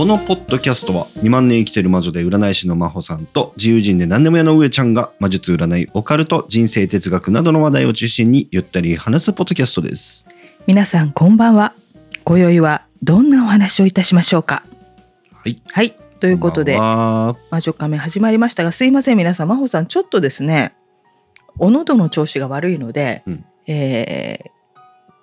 このポッドキャストは2万年生きてる魔女で占い師の真帆さんと自由人で何でも屋の上ちゃんが魔術占いオカルト人生哲学などの話題を中心にゆったり話すポッドキャストです。皆さんこんばんは。今宵はどんなお話をいたしましょうか？はい。はい。ということでこんばんは。魔女仮面始まりましたがすいません皆さん。真帆さんちょっとですねお喉の調子が悪いので、うん。えー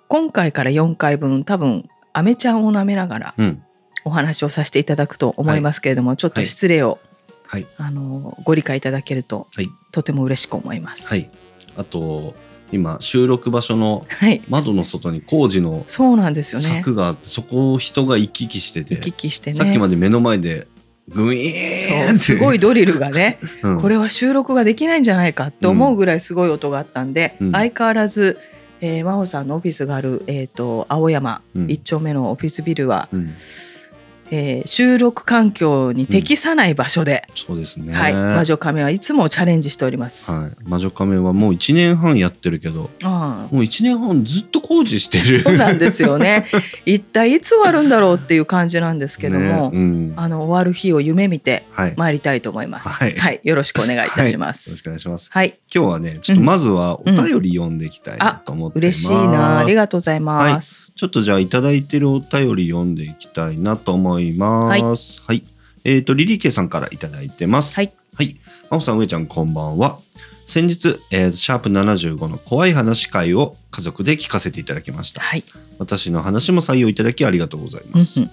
今回から4回分多分アメちゃんを舐めながらうんお話をさせていただくと思いますけれども、ちょっと失礼を、はい。あのご理解いただけるとはい。とても嬉しく思います。はい。あと今収録場所のはい、窓の外に工事のそうなんですよね。柵があってそこを人が行き来してて行き来してね。さっきまで目の前でグイーンすごいドリルがね、うん。これは収録ができないんじゃないかって思うぐらいすごい音があったんで、うん。相変わらず、えー、真帆さんのオフィスがある、えー、と青山うん。一丁目のオフィスビルは、うんえー収録環境に適さない場所で、そうですね。はい、魔女亀はいつもチャレンジしております。はい、魔女仮面はもう1年半やってるけどああもう1年半ずっと工事してる。そうなんですよね。一体いつ終わるんだろうっていう感じなんですけども、ねうん。あの終わる日を夢見てはい、よ参りたいと思います。はい。よろしくお願いいたしまろしす。くお願いします。はい、今日はねちょっとまずはお便り読んでいきたいなと思って嬉しいな、ありがとうございます。ちょっとじゃあいただいてるお便り読んでいきたいなと思いますはい、えっ、とリリケさんからいただいてますはい、はい。真帆さん、上ちゃん、こんばんは。先日、えーシャープ75の怖い話会を家族で聞かせていただきました。はい、私の話も採用いただきありがとうございうんます。うん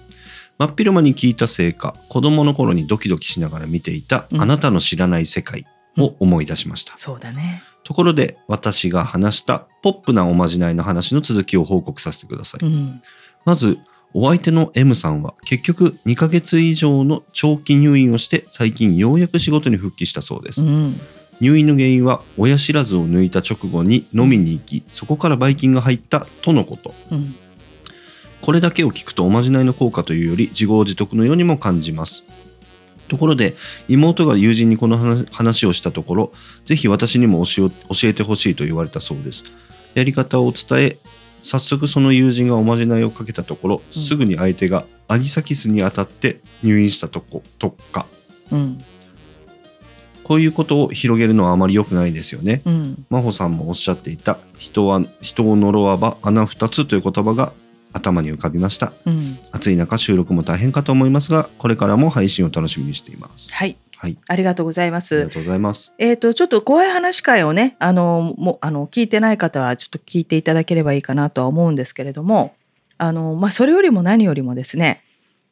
真っ昼間に聞いたせいか、子供の頃にドキドキしながら見ていた、うんあなたの知らない世界を思い出しました。そうだね。ところで、私が話したポップなおまじないの話の続きを報告させてください。うん、まず、お相手の M さんは結局2ヶ月以上の長期入院をして最近ようやく仕事に復帰したそうです。うん、入院の原因は親知らずを抜いた直後に飲みに行きそこからばい菌が入ったとのこと。うん、これだけを聞くとおまじないの効果というより自業自得のようにも感じます。ところで妹が友人にこの話話をしたところぜひ私にも教え教えてほしいと言われたそうです。やり方を伝え早速その友人がおまじないをかけたところ、うん。すぐに相手がアニサキスに当たって入院したとことか。うん、こういうことを広げるのはあまり良くないですよね。うん、真帆さんもおっしゃっていた人は人を呪わば穴二つという言葉が頭に浮かびました。うん、暑い中収録も大変かと思いますがこれからも配信を楽しみにしています。はい、はい。ありがとうございます。ありが。とうございます。えっ、とちょっと怖い話会をね、あのもうあの聞いてない方はちょっと聞いていただければいいかなとは思うんですけれども、あのまあそれよりも何よりもですね、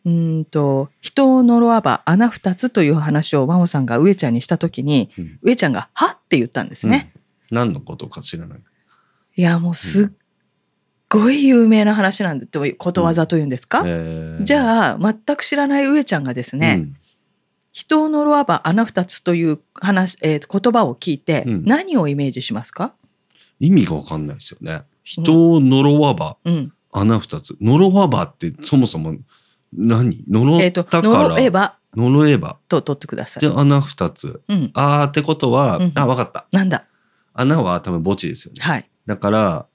うーんと人を呪わば穴二つという話を真帆さんが上ちゃんにした時に、うん。上ちゃんがはって言ったんですね。うん。何のことか知らない。いやもうすっごい有名な話なんでということわざというんですか？えー。じゃあ全く知らない上ちゃんがですね、うん人を呪わば穴二つという話、えー言葉を聞いてうん何をイメージしますか？意味がわかんないですよね人を呪わばうん。穴二つ呪わばってそもそも何？呪えっ、たから、呪えば呪えばと取ってくださいで。穴二つうん。あーってことは、うんあわかったなんだ？穴は多分墓地ですよねはい。だから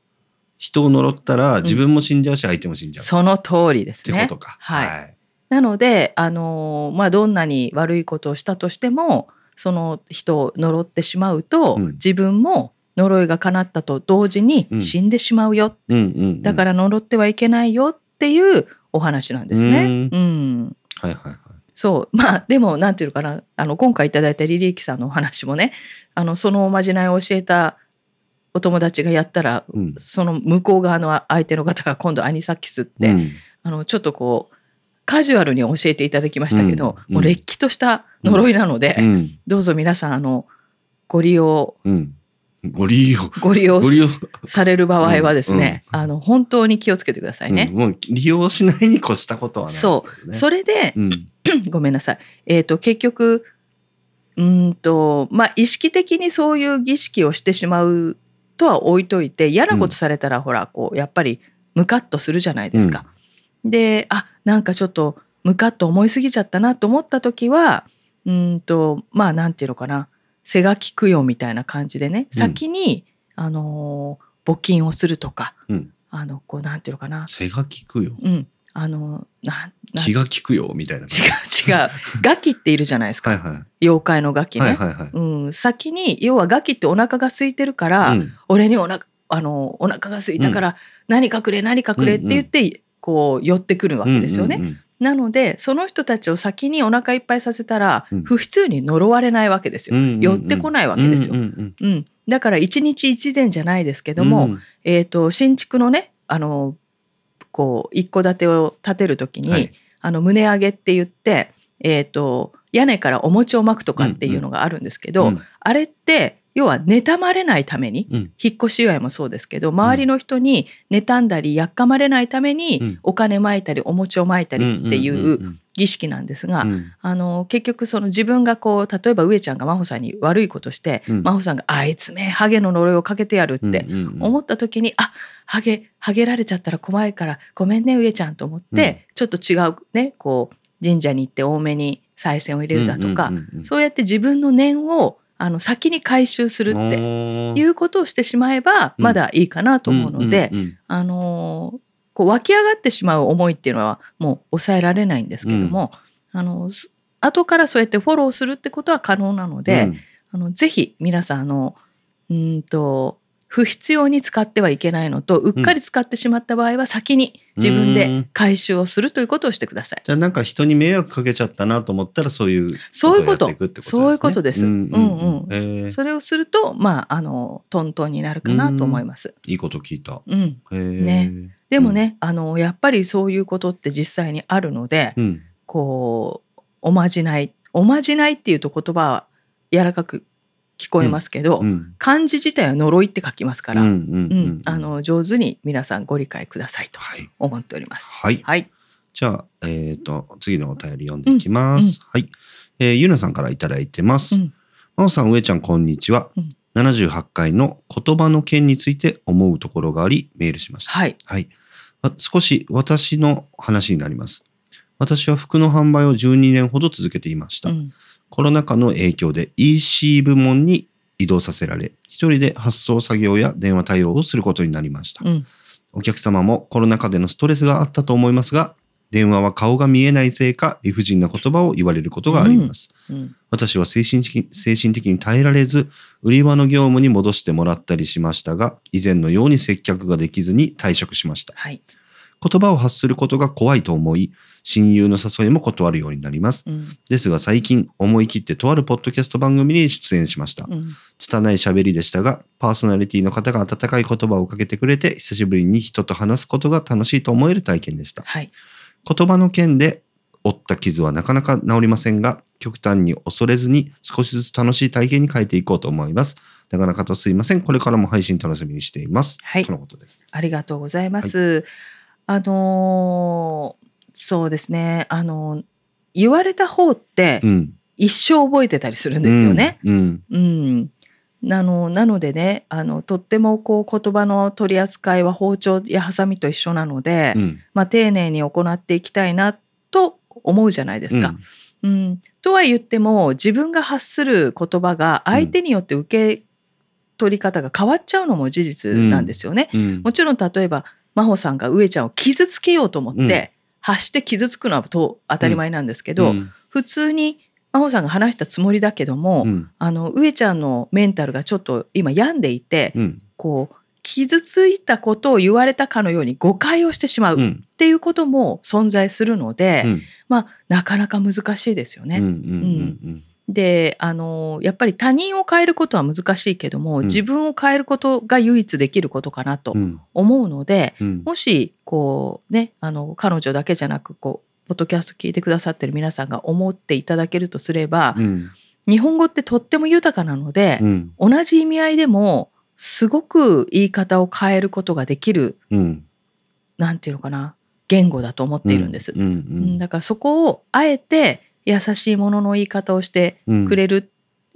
人を呪ったら自分も死んじゃうし相手も死んじゃう、その通りですねってこ。とか。はいなので、あのーまあどんなに悪いことをしたとしても、その人を呪ってしまうと、うん自分も呪いが叶ったと同時にうん死んでしまうよ。うん。だから呪ってはいけないよっていうお話なんですね。うんうんはいはいはい。そうまあでもなんていうのかなあの今回いただいたリリーキさんのお話もねあのそのおまじないを教えたお友達がやったら、うんその向こう側の相手の方が今度アニサキスって、うんあのちょっとこうカジュアルに教えていただきましたけど、うんもうれっきとした呪いなので、うんどうぞ皆さんあのご利用うん。ご利用。ご利用。される場合はですね、あの本当に気をつけてくださいね。うんもう利用しないに越したことはないですけどね。それで、うん。ごめんなさい。えっ、と、結局、うんとまあ意識的にそういう儀式をしてしまうとは置いといて嫌なことされたら、ほらこうやっぱりムカッとするじゃないですか。であなんかちょっとムカッと思いすぎちゃったなと思った時はうんとまあなんていうのかな。背書き供養みたいな感じでねうん。先に、あのー募金をするとかうん。あのこうなんていうのかな。背が利くよ。うん。あのなんなん気が利くよみたいな。違う違う。ガキっているじゃないですか、はいはい。妖怪のガキね、はいはいはい。うん、先に要はガキってお腹が空いてるから、うん。俺にお腹あのお腹が空いたから、何かくれ何かくれって言って、こう寄ってくるわけですよね。うんうんなのでその人たちを先にお腹いっぱいさせたら、うん。不必要に呪われないわけですよ。うんうんうん。寄ってこないわけですよ。ううんんうん。だから一日一善じゃないですけうんども、うんえっ、と新築のねあのこう一戸建てを建てる時に、はい。あの胸上げって言って、えっ、と屋根からお餅を巻くとかっていうのがあるんですけど、うん。あれって要は妬まれないために、うん。引っ越し祝いもそうですけど周りの人に妬んだりやっかまれないために、うん。お金まいたりお餅をまいたりっていんう儀式なんですが、うん。うんあの結局その自分がこう例えば上ちゃんが真帆さんに悪いことして、うん。真帆さんが「あいつめハゲの呪いをかけてやる」って思った時に「あハゲハゲられちゃったら怖いからごめんね上ちゃん」と思って、ちょっと違うねこう神社に行って多めに賽銭を入れるだとか、そうやって自分の念をあの先に回収するっていうことをしてしまえばうん。まだいいかなと思うので、うんうんうん。あのーこう湧き上がってしまう思いっていうのはもう抑えられないんですけども、あのす後からそうやってフォローするってことは可能なので、うん。あのぜひ皆さんあのうーんと不必要に使ってはいけないのとうっかり使ってしまった場合は先に自分で回収をするということをしてください。じゃあなんか人に迷惑かけちゃったなと思ったらそういうそういうこと。そういうことです。うんうんそれをするとまああのトントンになるかなと思います。いいこと聞いた。うん。ね。でも、ね、あのやっぱりそういうことって実際にあるので、うん。こうおまじないおまじないっていうと言葉は柔らかく聞こえますけど、うん漢字自体は呪いって書きますから、あの上手に皆さんご理解くださいとはい思っております。はいはい、じゃあえっと次のお便り読んでいきます。はいえーゆなさんからいただいてます。うんまおさん、上ちゃん、こんにちは。うん78回の言葉の件について思うところがあり、メールしました。はい、はい。あ少し私の話になります。私は服の販売を12年ほど続けていました。うんコロナ禍の影響で EC 部門に移動させられ、一人で発送作業や電話対応をすることになりました。うんお客様もコロナ禍でのストレスがあったと思いますが、電話は顔が見えないせいか理不尽な言葉を言われることがあります。うん私は精神的精神的に耐えられず、売り場の業務に戻してもらったりしましたが、以前のように接客ができずに退職しました。はい言葉を発することが怖いと思い、親友の誘いも断るようになります。うんですが最近、思い切ってとあるポッドキャスト番組に出演しました。うん拙い喋りでしたが、パーソナリティの方が温かい言葉をかけてくれて、久しぶりに人と話すことが楽しいと思える体験でした。はい言葉の件で負った傷はなかなか治りませんが、極端に恐れずに少しずつ楽しい体験に変えていこうと思います。なかなかとすいません。これからも配信楽しみにしています。はいとのことです。ありがとうございます。あのーそうですねあの言われた方ってうん。一生覚えてたりするんですよね。うん。うん、なのなのでねあのとってもこう言葉の取り扱いは包丁やハサミと一緒なので、うん。まあ、丁寧に行っていきたいなと思うじゃないですか。うんとは言っても自分が発する言葉が相手によって受け取り方が変わっちゃうのも事実なんですよね。うん。もちろん例えば真帆さんが上ちゃんを傷つけようと思って、発して傷つくのはと当たり前なんですけど、うん普通に真帆さんが話したつもりだけども、うん。あの上ちゃんのメンタルがちょっと今病んでいて、うん。こう傷ついたことを言われたかのように誤解をしてしまうっうん。ていうことも存在するので、うん。まあなかなか難しいですよね。うん。うん。であのやっぱり他人を変えることは難しいけども、うん自分を変えることが唯一できることかなとうん。思うので、うん。もしこうねあの彼女だけじゃなくこうポッドキャスト聞いてくださってる皆さんが思っていただけるとすれば、うん。日本語ってとっても豊かなので、うん。同じ意味合いでもすごく言い方を変えることができるうん。なんていうのかな言語だと思っているんです。だからそこをあえて優しいものの言い方をしてうん。くれるっ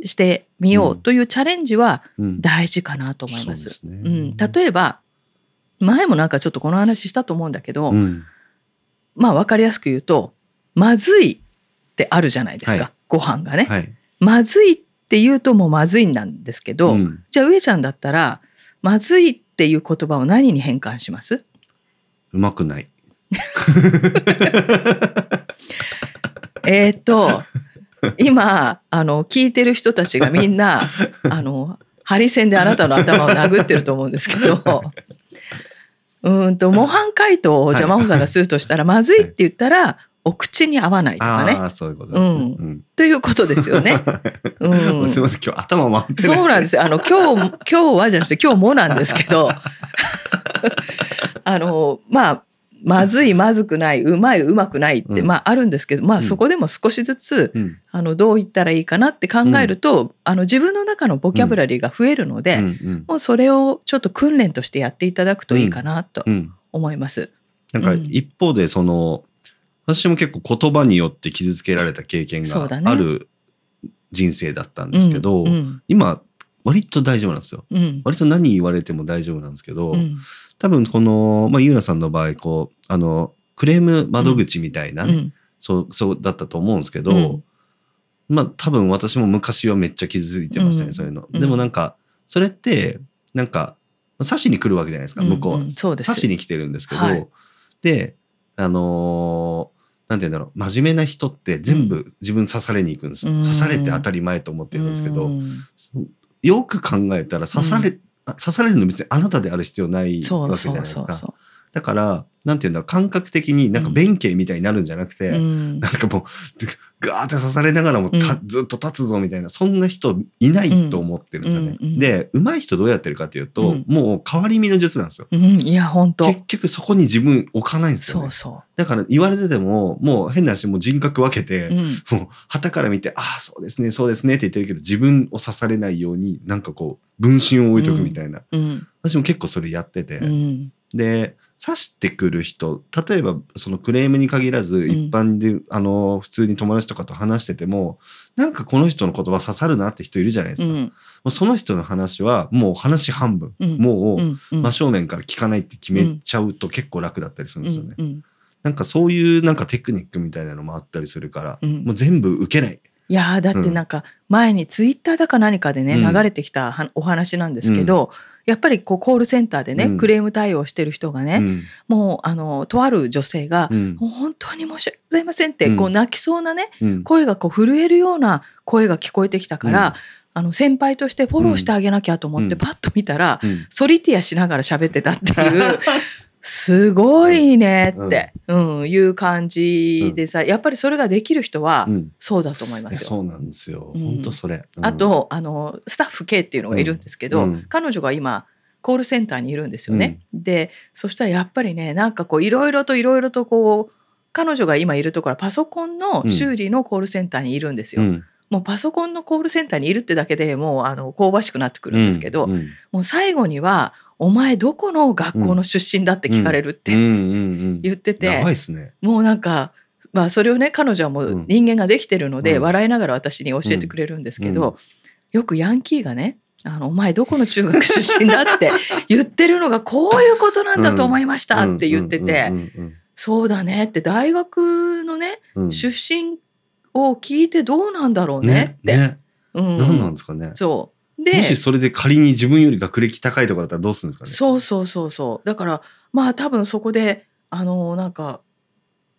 してみようというチャレンジはうん。大事かなと思います。例えば前もなんかちょっとこの話したと思うんだけど、うん。まあ分かりやすく言うとまずいってあるじゃないですか、はい。ご飯がね、はい。まずいって言うともうまずいんなんですけど、うん。じゃあ上ちゃんだったらまずいっていう言葉を何に変換します？うまくない えーっと今あの聞いてる人たちがみんな あのハリセンであなたの頭を殴ってると思うんですけど。うーんと模範解答をじゃあ真帆さんがするとしたら、まずいって言ったらお口に合わないとかね。ああそういうことですね。うん。うん。ということですよね。うん。すみません今日頭回ってそうなんですよ。あの、今日、今日はじゃなくて、今日もなんですけど、あの、まあ、まずい、まずくない、うまい、うまくないって、うん。まあ、あるんですけど、まあ、うん。そこでも少しずつ、うん。あの、どう言ったらいいかなって考えると、あの、自分の中のボキャブラリーが増えるので、もうそれをちょっと訓練としてやっていただくといいかなとうん。思います。なんかうん。一方でその私も結構言葉によって傷つけられた経験がある人生だったんですけど、今割と大丈夫なんですよ。うん。割と何言われても大丈夫なんですけど、うん。多分この、まあ、ゆうなさんの場合こうあのクレーム窓口みたいなね、うん。そうそうだったと思うんですけど、うん。まあ多分私も昔はめっちゃ傷ついてましたね、うん。そういうの。うん。でもなんかそれってなんか刺しに来るわけじゃないですかうん。向こうは、うんそうです。刺しに来てるんですけど、はい。であのーなんて言うんだろう真面目な人って全部自分刺されに行くんです、うん。刺されて当たり前と思ってるんですけど、うんよく考えたら刺され、あ刺されるの別にあなたである必要ないわけじゃそうそうないですか。そうそだからなんて言うんだろう感覚的になんか弁慶みたいになるんじゃなくて、う。うんなんかもう、ガーって刺されながらもた、うんずっと立つぞみたいな、そんな人いないと思ってるんですよね。うんうんで、上手い人どうやってるかっていうと、うんもう変わり身の術なんですよ。うん、いや、本当結局そこに自分置かないんですよねそう。そだから言われてても、もう変な話、もう人格分けて。もう旗から見て、ああ、そうですね、そうですねって言ってるけど、自分を刺されないように、なんかこう、分身を置いとくみたいな。うん。私も結構それやってて。うん。で刺してくる人例えばそのクレームに限らずん。一般で、あの普通に友達とかと話しててもなんかこの人の言葉刺さるなって人いるじゃないですか、もうん。うその人の話はもう話半分、うん。もううん。うん。真正面から聞かないって決めちゃうと結構楽だったりするんですよね、うん。うん。なんかそういうなんかテクニックみたいなのもあったりするから、うん。もう全部受けない、いやーだってなんか前にツイッターだか何かでね、うん。流れてきたはお話なんですけど、やっぱりこうコールセンターでね、うん。クレーム対応してる人がね、うん。もうあのとある女性が、うん。もう本当に申し訳ございませんって、うん。こう泣きそうなねうん。声がこう震えるような声が聞こえてきたから、うん。あの先輩としてフォローしてあげなきゃと思ってうん。パッと見たら、うん。ソリティアしながら喋ってたっていう すごいねって、うん。いう感じでさやっぱりそれができる人はうん。そうだと思いますよ。そうなんですよ、うん。本当それ、うん。あとあのスタッフ K っていうのがいるんですけど、うん。うん。彼女が今コールセンターにいるんですよね。でそしたらやっぱりねなんかこういろいろといろいろとこう彼女が今いるところはパソコンの修理のコールセンターにいるんですよ。うん。もうパソコンのコールセンターにいるってだけでもうあの香ばしくなってくるんですけど、うん。うん。もう最後には「お前どこの学校の出身だ?」って聞かれるって言ってて。もうなんか、まあ、それをね彼女はもううん。人間ができてるので、うん。笑いながら私に教えてくれるんですけど、うん。よくヤンキーがね「あのお前どこの中学出身だ?」って 言ってるのがこういうことなんだと思いましたって言ってて、そうだねって大学のね出身を聞いてどうなんだろうねって。ね。うん。何なんですかね。そうでもしそれで仮に自分より学歴高いところだったらどうするんですかね？そうそうそうそうだからまあ多分そこであのなんか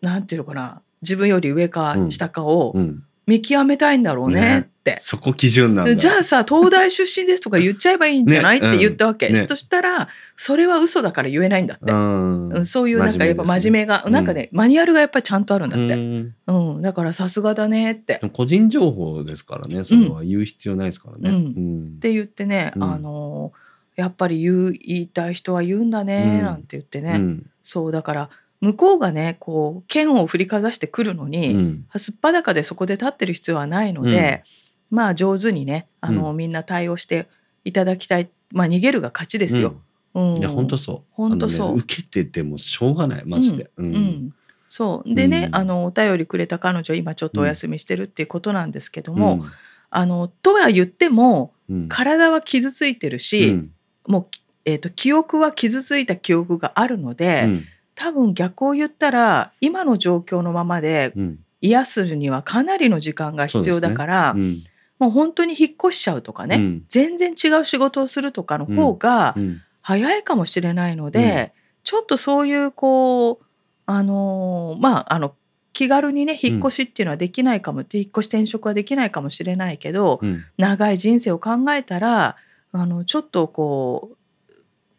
なんていうのかな自分より上かうん下かをうん。見極めたいんだろうねねって。そこ基準なんだ。じゃあさ東大出身ですとか言っちゃえばいいんじゃない、ねって言ったわけ、うんね。そしたらそれは嘘だから言えないんだって、うん。うんそういうなんかやっぱ真面目が、うん。なんかねマニュアルがやっぱりちゃんとあるんだって、うん。うん。だからさすがだねって。個人情報ですからね。それは言う必要ないですからね。うん。うん。って言ってね、うん。あのやっぱり言う言いたい人は言うんだね、うん。なんて言ってね、うん。そうだから向こうがねこう剣を振りかざしてくるのに、うん。すっぱだかでそこで立ってる必要はないので、まあ上手にねあの、みんな対応していただきたい。まあ逃げるが勝ちですよ。うん。いや本当そう。本当そう。ね受けててもしょうがない。マジで。ううん。ん。そう。でね、うん。あのお便りくれた彼女今ちょっとお休みしてるっていうことなんですけども、あのとは言ってもうん。体は傷ついてるし、うん。もう、えー、と記憶は傷ついた記憶があるので、うん。多分逆を言ったら今の状況のままでうん。癒すにはかなりの時間が必要だから、うんもう本当に引っ越しちゃうとかね、うん。全然違う仕事をするとかの方がうん。早いかもしれないので、ちょっとそういうこうあのーまああの気軽にね引っ越しっていうのはできないかも、引っ越し転職はできないかもしれないけど、うん。長い人生を考えたらあのちょっとこ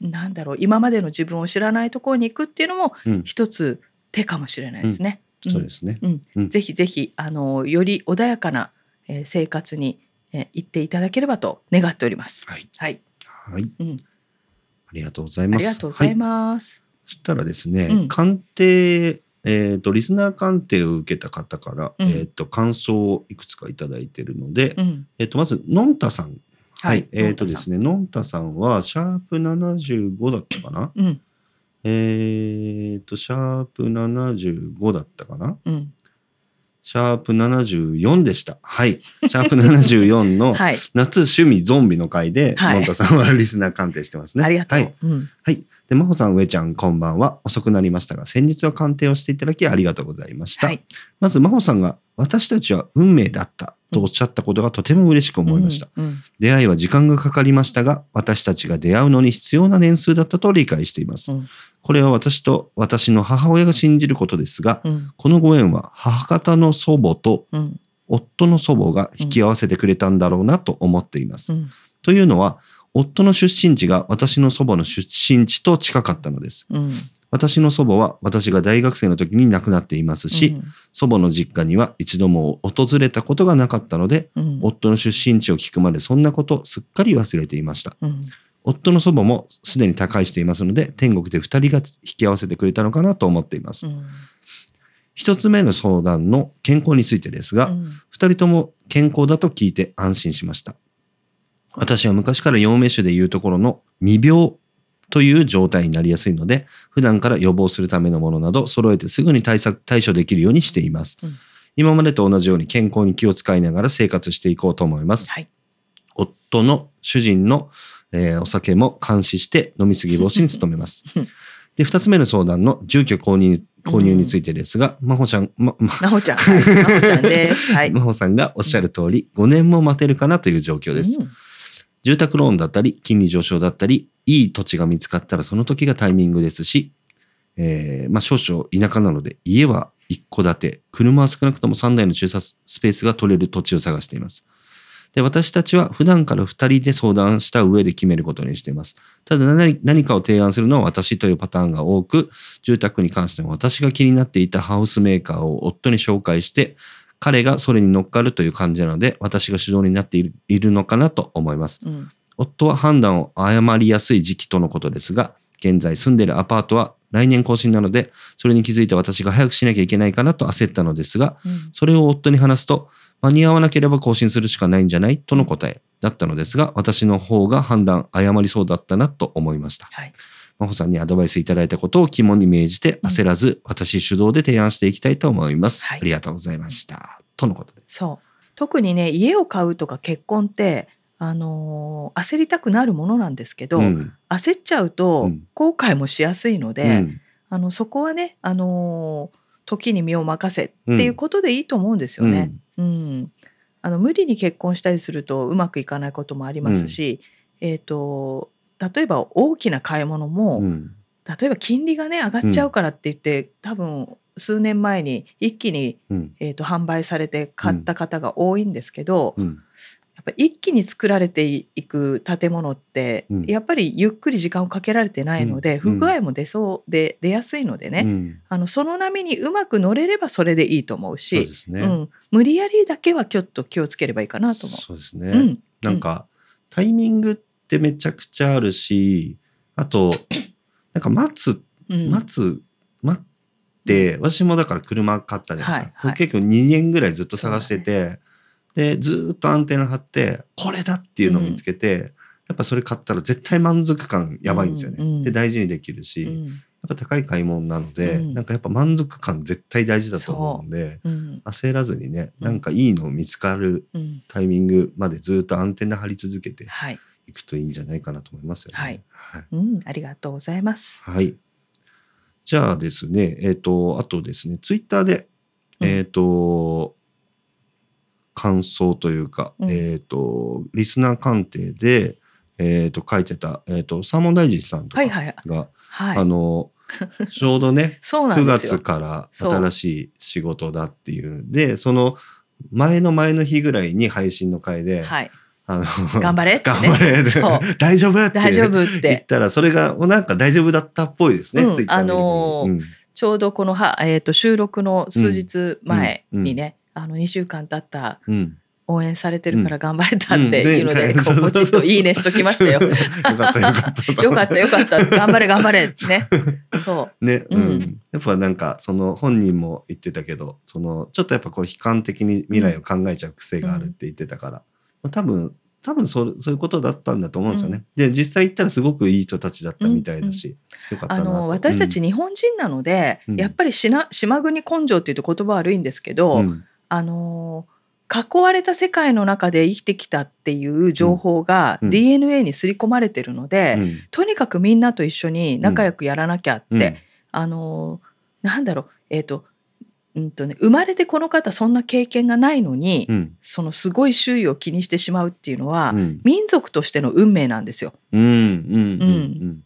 うなんだろう今までの自分を知らないところに行くっていうのもうん。一つ手かもしれないですね。そうですね。うん。うん。ぜひぜひあのより穏やかな、えー生活に、えー行っていただければと願っております。はい。はい、はい。うん、ありがとうございあます。りがとうございはます。そしたらですね、うん鑑定、えっ、と、リスナー鑑定を受けた方から、うんえっ、と、感想をいくつかいただいているので、うん、えっ、と、まず、のんたさん。はい。えっ、とのんたさんですね、のんたさんは、シャープ75だったかな？うん、えっ、と、シャープ75だったかな？うん、シャープ74でした。はい。シャープ74のはい、夏趣味ゾンビの回で、はいのんたさんはリスナー鑑定してますね。ありがとう。はい。うん、はい。で、まほさん、上ちゃん、こんばんは。遅くなりましたが、先日は鑑定をしていただきありがとうございました。はい、まず、まほさんが、私たちは運命だったとおっしゃったことがとても嬉しく思いました。うん。うん出会いは時間がかかりましたが、私たちが出会うのに必要な年数だったと理解しています。うんこれは私と私の母親が信じることですが、うん、このご縁は母方の祖母とうん、夫の祖母が引き合わせてくれたんだろうなと思っています。うん、というのは、夫の出身地が私の祖母の出身地と近かったのです。うん、私の祖母は私が大学生の時に亡くなっていますし、祖母の実家には一度も訪れたことがなかったので、うん、夫の出身地を聞くまでそんなことすっかり忘れていました。うん、夫の祖母もすでに他界していますので、天国で二人が引き合わせてくれたのかなと思っています。うん、一つ目の相談の健康についてですが、うん、二人とも健康だと聞いて安心しました。私は昔から陽明酒でいうところの未病という状態になりやすいので、普段から予防するためのものなど揃えてすぐに対策、対処できるようにしています。うん今までと同じように健康に気を使いながら生活していこうと思います。はい、夫の主人の、えーお酒も監視して飲みすぎ防止に努めますうん。で、二つ目の相談の住居購入購入についてですが、まほちゃん、ま、ま、なほちゃん、はい、なほちゃんです。はい。まほさんがおっしゃる通り、5年も待てるかなという状況です。うん住宅ローンだったり、金利上昇だったり、いい土地が見つかったらその時がタイミングですし、えーまあ少々田舎なので、家は一戸建て、車は少なくとも3台の駐車スペースが取れる土地を探しています。で、私たちは普段から2人で相談した上で決めることにしています。ただ何何かを提案するのは私というパターンが多く、住宅に関しても私が気になっていたハウスメーカーを夫に紹介して、彼がそれに乗っかるという感じなので、私が主導になっているのかなと思います。うん夫は判断を誤りやすい時期とのことですが、現在住んでいるアパートは来年更新なので、それに気づいた私が早くしなきゃいけないかなと焦ったのですが、うんそれを夫に話すと、間に合わなければ更新するしかないんじゃないとの答えだったのですが、私の方が判断誤りそうだったなと思いました。はい。真帆さんにアドバイスいただいたことを肝に銘じてうん焦らず、私主導で提案していきたいと思います。はいありがとうございました。とのことです。そう。特にね、家を買うとか結婚って、あのー焦りたくなるものなんですけど、ん。焦っちゃうとうん後悔もしやすいのうで、んあのそこはね、あのー時に身を任せっていうことでいいと思うんですよね。うんあの無理に結婚したりするとうまくいかないこともありますし、えっ、と例えば大きな買い物も、うん。例えば金利がね上がっちゃうからって言って、多分数年前に一気に、うん。えー、と販売されて買った方が多いんですけど、うん。やっぱ一気に作られていく建物って、うん。やっぱりゆっくり時間をかけられてないので、うん。不具合も出そうで出やすいのでね、うん。あのその波にうまく乗れればそれでいいと思うし。うん、無理やりだけはちょっと気をつければいいかなと思そうですね。なんか、タイミングってめちゃくちゃあるし、あと、なんか待つ、うん、待つ、待って、私もだから車買ったじゃないですか。はいはい。結構2年ぐらいずっと探してて、で、ずーっとアンテナ張って、これだっていうのを見つけて、やっぱそれ買ったら絶対満足感やばいんですよね。うんうん。で、大事にできるし、うん。やっぱ高い買い物なので、うん。なんかやっぱ満足感絶対大事だと思うんでう。ん。焦らずにねうん。なんかいいの見つかるうん。タイミングまでずっとアンテナ張り続けてはい、いくといいんじゃないかなと思いますよね。はいはいうん、ありがとうございます。はい。じゃあですね、えっ、と、あとですね、ツイッターで、うんえっ、と、感想というか、うんえっ、と、リスナー鑑定で、えっ、と、書いてた、えっ、と、サーモン大臣さんとかが、はいはいはい。あの、ちょうどね、そうな9んですよ月。から新しい仕事だっていうんで、その前の前の日ぐらいに配信の回で、はい。あの頑張れってね頑張れ 大丈夫って大丈夫っ。言ってたら、それがなんか大丈夫だったっぽいですね、うんあのーうんちょうどこのは、えー、と収録の数日前にね、あの2週間経ったうん。応援されてるから頑張れたうんっていうので、うんこうポチッといいねしときましたよ。よかったよかった。よかったよかった頑張れ頑張れってね。そう。ね、ううんん。やっぱなんか、その本人も言ってたけど、その、ちょっとやっぱこう悲観的に未来を考えちゃう癖があるって言ってたから、まあ多分、多分そうそういうことだったんだと思うんですよね。で、実際行ったらすごくいい人たちだったみたいだし、よかったなと。あの私たち日本人なので、うん。やっぱりしな島国根性っていうと言葉悪いんですけど、うん、あの囲われた世界の中で生きてきたっていう情報がうん。DNA に刷り込まれてるので、うん。とにかくみんなと一緒に仲良くやらなきゃって、うん。あのなんだろうえっ、と,、うんとね、生まれてこの方そんな経験がないのに、うん。そのすごい周囲を気にしてしまうっていうのは、うん。民族としての運命なんですよ。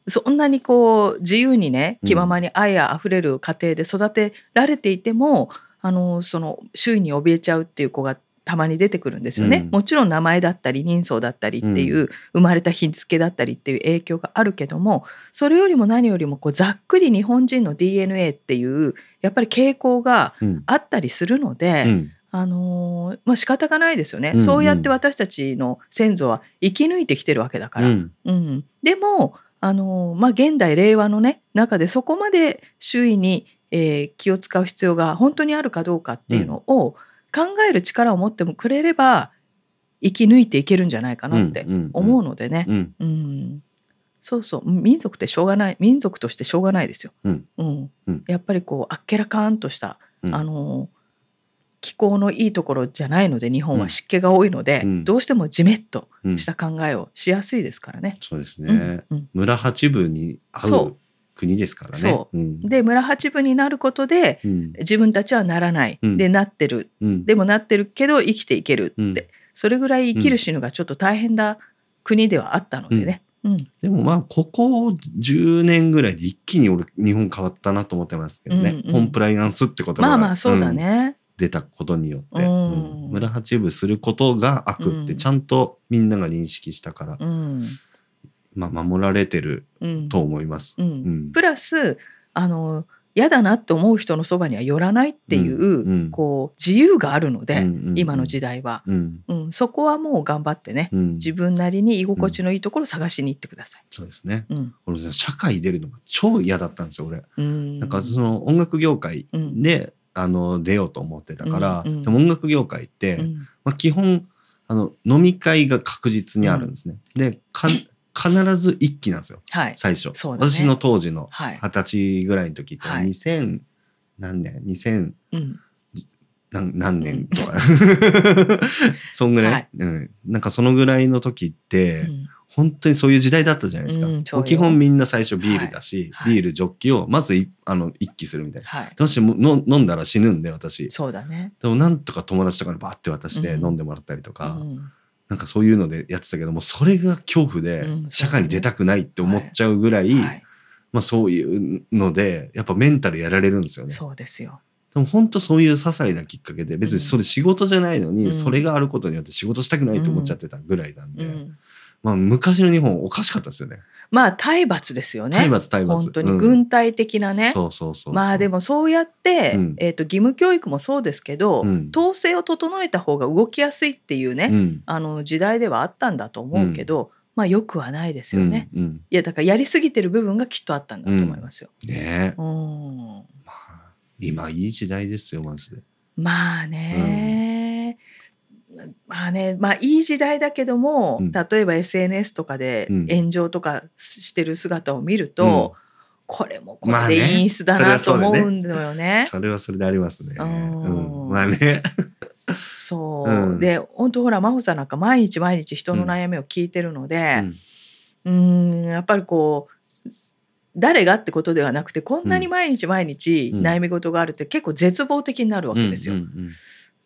そんなにこう自由にねうん。気ままに愛あふれる家庭で育てられていても、あのその周囲に怯えちゃうっていう子がたまに出てくるんですよね、うん。もちろん名前だったり人相だったりっていう、生まれた日付だったりっていう影響があるけどもそれよりも何よりもこうざっくり日本人の DNA っていうやっぱり傾向がうん。あったりするので、うん。あのーまあ仕方がないですよね、うんうんそうやって私たちの先祖は生き抜いてきてるわけだから。うん。うん、でもあの、まあ、現代令和のね中でそこまで周囲に、えー気を使う必要が本当にあるかどうかっていうのを考える力を持ってもくれれば生き抜いていけるんじゃないかなって思うのでね、うん。うん。そうそう。民族ってしょうがない民族としてしょうがないですよ。うん。うん。うん。やっぱりこうあっけらかんとした、うん。あの気候のいいところじゃないので日本うん。は湿気が多いので、うん。どうしてもジメッとうん。した考えをしやすいですからね。そうですうん。ね。うん。村八部に合そう国ですからね。そう。うん。で村八分になることでうん。自分たちはならない、うん。でなってる。うん。でもなってるけど生きていけるって、うん。それぐらい生きる死ぬがちょっと大変な国ではあったのでね。うん。でもまあここ10年ぐらいで一気に俺日本変わったなと思ってますけどね、うんうん。コンプライアンスって言葉がまあまあそうだん。ね。出たことによって、うん。うん。村八部することが悪ってうん。ちゃんとみんなが認識したから、うんまあ、守られてるうん。と思います。プラスあの嫌だなって思う人のそばには寄らないっていう,、うん。うん。こう自由があるので、今の時代は、うん。うん、そこはもう頑張ってね、うん。自分なりに居心地のいいところを探しに行ってください。そうですね。うん。俺ね社会出るのが超嫌だったんですよ俺。うん。なんかその音楽業界で、あの出ようと思ってたから、うんうんでも音楽業界って、うん。まあ、基本あの飲み会が確実にあるんですね。でか必ず一期なんですよ。はい。最初、ね。私の当時のはい。二十歳ぐらいの時って、はい。2000何年？2000うん。何何年とか。そんぐらい、はい。うん、なんかそのぐらいの時って、うん。本当にそういう時代だったじゃないですか。うん基本みんな最初ビールだし、はい。はい。ビールジョッキをまずいあの一気するみたいな。はい。もしもの飲んだら死ぬんで私。そうだね。でもなんとか友達とかにバーって渡してうん飲んでもらったりとか、うんなんかそういうのでやってたけどもそれが恐怖でうん社会に出たくないって思っちゃうぐらい、はい、まあそういうのでやっぱメンタルやられるんですよね。そうですよ。でも本当そういう些細なきっかけで別にそれ仕事じゃないのに、うん。それがあることによって仕事したくないと思っちゃってたぐらいなんで、うんまあ昔の日本おかしかったですよね。まあ体罰ですよね。体罰体罰。本当にうん軍隊的なね。そうそうそうそう。まあでもそうやって、うんえー、と義務教育もそうですけど、うん統制を整えた方が動きやすいっていうね、うん、あの時代ではあったんだと思うけど、まあよくはないですよね。うんうんいやだからやりすぎてる部分がきっとあったんだと思いますよ。ねえ、うんまあ、今いい時代ですよマジで。まあね、まあねまあいい時代だけども、うん。例えば SNS とかでうん。炎上とかしてる姿を見ると、これもこれで陰湿だなと思うんだよね。それはそれでありますね。うん。うん、まあね。そう、うん。で本当ほら真帆さんなんか毎日毎日人の悩みを聞いてるのでうん。うんやっぱりこう誰がってことではなくてこんなに毎日毎日うん。悩み事があるって結構絶望的になるわけですよ。うんうん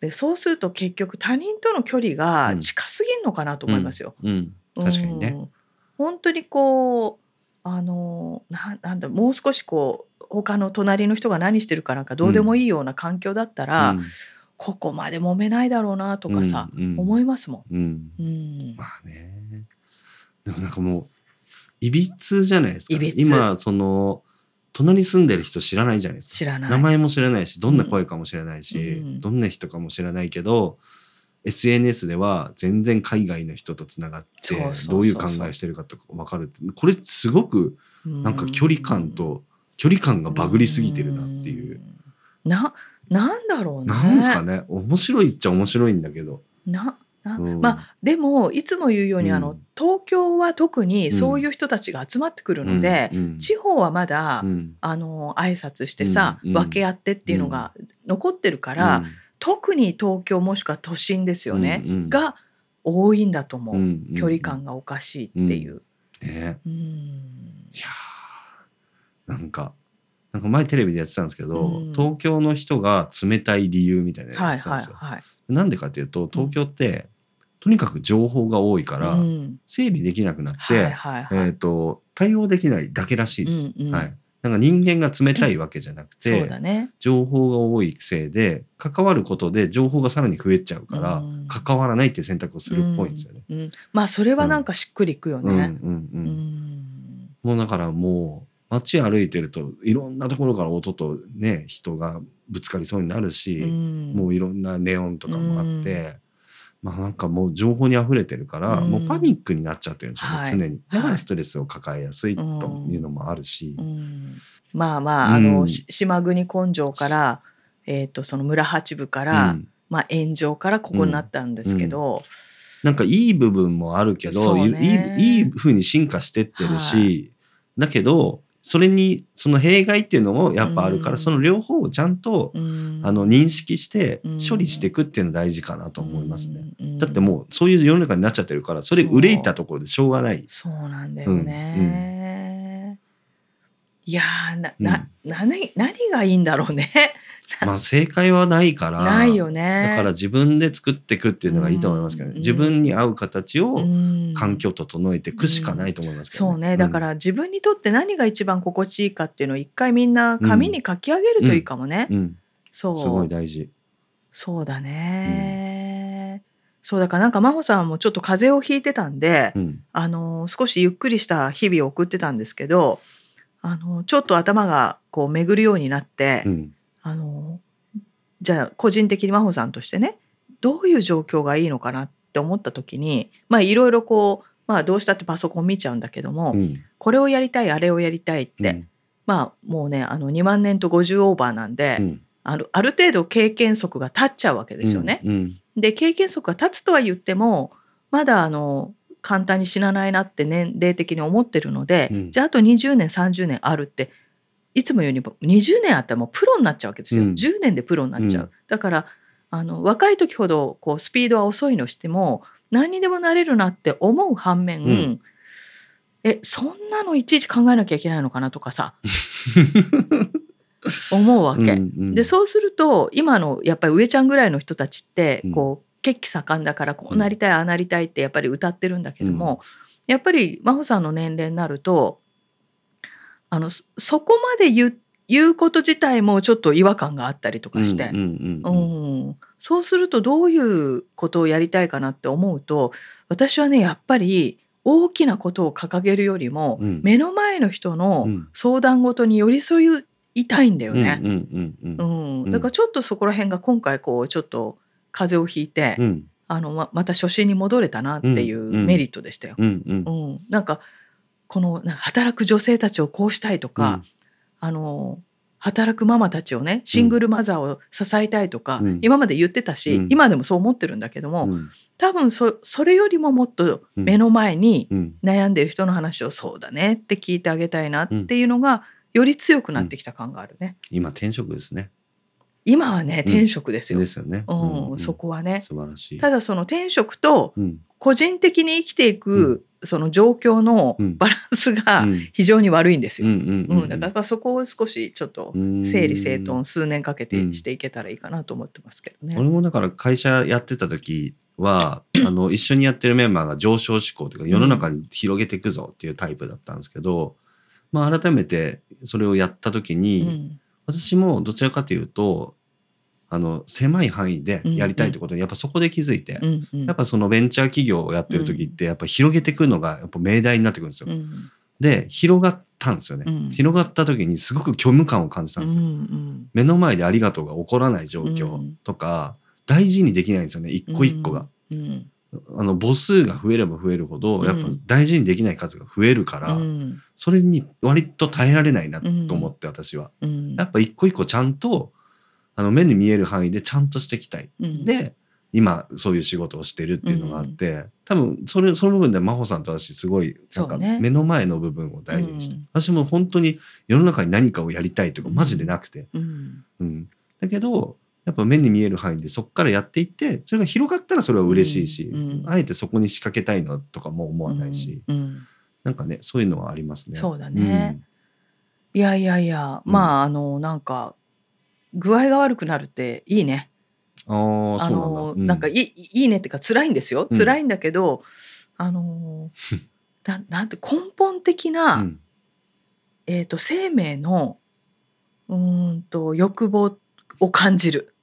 でそうすると結局他人との距離が近すぎんのかなと思いますよ。うんうん確かにね。うん本当にこうあのななんだもう少しこう他の隣の人が何してるかなんかどうでもいいような環境だったら、うんここまで揉めないだろうなとかさ、思いますもうんん。うんまあね。でもなんかもう、いびつじゃないですか。いびつ今、その、隣に住んでる人知らないじゃないですか。知らない。名前も知らないし、どんな声かも知らないし、うんどんな人かも知らないけど、SNS では全然海外の人とつながってどういう考えしてるかとか分かるこれすごくなんか距離感と距離感がバグりすぎてるなっていう。うん。ななんだろうね。なんですかね面白いっちゃ面白いんだけど。なまあでもいつも言うように、あのうん東京は特にそういう人たちが集まってくるので、地方はまだ、うん。あの挨拶してさ、分け合ってっていうのが残ってるから、特に東京もしくは都心ですよね、が多いんだと思う、距離感がおかしいっていう。ね。うん。いやー。なんかなんか前テレビでやってたんですけど、うん。東京の人が冷たい理由みたいなのやはいってたんですよ。はいはい。なんでかっていうと東京って、とにかく情報が多いから、うん整理できなくなって。えー、と対応できないだけらしいです。うんうんはい、なんか人間が冷たいわけじゃなくて、ね。情報が多いせいで関わることで情報がさらに増えちゃうから、うん関わらないって選択をするっぽいんですよね。うんうんまあそれはなんかしっくりいくよね。もうだからもう街歩いてるといろんなところから音とね人がぶつかりそうになるし、うんもういろんなネオンとかもあって、まあなんかもう情報に溢れてるから、うん。もうパニックになっちゃってるんですよね、はい。常に。だかはい。らストレスを抱えやすいというのもあるし。うん。まあまああうの、島国根性から、えー、とその村八部から、うん。まあ、炎上からここになったんですけど、なんかいい部分もあるけど、いいいい風に進化してってるし、だけどそれにその弊害っていうのもやっぱあるから、うんその両方をちゃんと、うんあの認識してうん処理していくっていうの大事かなと思いますね。うんだってもうそういう世の中になっちゃってるからそれ憂いたところでしょうがない。そうなんだよね。いやーなな、何何がいいんだろうね。まあ正解はないからないよね。だから自分で作っていくっていうのがいいと思いますけどね、うん自分に合う形をうん。環境整えていくしかないと思いますけど、そうね。だから自分にとって何が一番心地いいかっていうのを一回みんな紙に書き上げるといいかもね。そう。すごい大事。そうだね、そうだからなんか真帆さんもちょっと風邪をひいてたんで、うん。あの少しゆっくりした日々を送ってたんですけどあのちょっと頭がこう巡るようになって、うんあのじゃあ個人的に真帆さんとしてねどういう状況がいいのかなって思った時にまあいろいろこうまあどうしたってパソコン見ちゃうんだけども、うん。これをやりたいあれをやりたいって、うん。まあもうねあの2万年と50オーバーなんで、うん。あるある程度経験則が立っちゃうわけですよね。うん。で経験則が立つとは言ってもまだあの簡単に死なないなって年齢的に思ってるので、うん。じゃああと20年30年あるっていつもように20年あったらもうプロになっちゃうわけですよ、うん。10年でプロになっちゃう、うん。だからあの若い時ほどこうスピードは遅いのしても何にでもなれるなって思う反面、うん。えそんなのいちいち考えなきゃいけないのかなとかさ 思うわけ。うんうん。でそうすると今のやっぱり上ちゃんぐらいの人たちってうん。こう血気盛んだからこうなりたい、ああなりたいってやっぱり歌ってるんだけども、やっぱり真帆さんの年齢になるとあのそそこまで言う言うこと自体もちょっと違和感があったりとかして、そうするとどういうことをやりたいかなって思うと私はねやっぱり大きなことを掲げるよりも、うん。目の前の人のうん。相談ごとに寄り添いたいんだよね。うんうんうんうん。うん、だからちょっとそこら辺が今回こうちょっと風邪をひいて、うん。あのままた初心に戻れたなっていうメリットでしたよ。うんうん。うん。なんかこの働く女性たちをこうしたいとか、あの働くママたちをねシングルマザーを支えたいとか、うん今まで言ってたし、うん今でもそう思ってるんだけども、うん多分そそれよりももっと目の前にうん悩んでる人の話をそうだねって聞いてあげたいなっていうのがより強くなってきた感があるね。今転職ですね。今はねうん転職ですよ。ですよね。うんそこはね。素晴らしい。ただその転職とうん個人的に生きていくその状況のうんバランスがうん非常に悪いんですよ。うんうんうん、だからまあそこを少しちょっとうん整理整頓数年かけてしていけたらいいかなと思ってますけどね。俺もだから会社やってた時は あの一緒にやってるメンバーが上昇志向というか世の中に広げていくぞっていうタイプだったんですけど、まあ改めてそれをやった時うに、ん私もどちらかというとあの狭い範囲でやりたいってことにやっぱそこで気づいて、うんうん。やっぱそのベンチャー企業をやってる時ってやっぱ広げていくのがやっぱ命題になってくるんですよ。うんで広がったんですよね、うん。広がった時にすごく虚無感を感じたんですよ。うん目の前でありがとうが起こらない状況とか、大事にできないんですよね一個一個が。うんあの母数が増えれば増えるほど、うん。やっぱ大事にできない数が増えるから、うん。それに割と耐えられないなと思って私は。うん。やっぱ一個一個ちゃんとあの目に見える範囲でちゃんとしていきたい。うん。で今そういう仕事をしてるっていうのがあって、多分それその部分で真帆さんと私すごいなんか目の前の部分を大事にして、うん。私も本当に世の中に何かをやりたいとかマジでなくて、うん。うん、だけどやっぱ目に見える範囲でそこからやっていってそれが広がったらそれは嬉しいし、うんうん。あえてそこに仕掛けたいのとかも思わないし、うんなんかねそういうのはありますね。そうだね。いやいやいやうん。まああのなんか具合が悪くなるっていいね。うん、あああそうなんだ。なんかいいいいねっていうか辛いんですよ。うん。辛いんだけど、あの ななんて根本的な、うん。えー、と生命のうーんと欲望を感じる。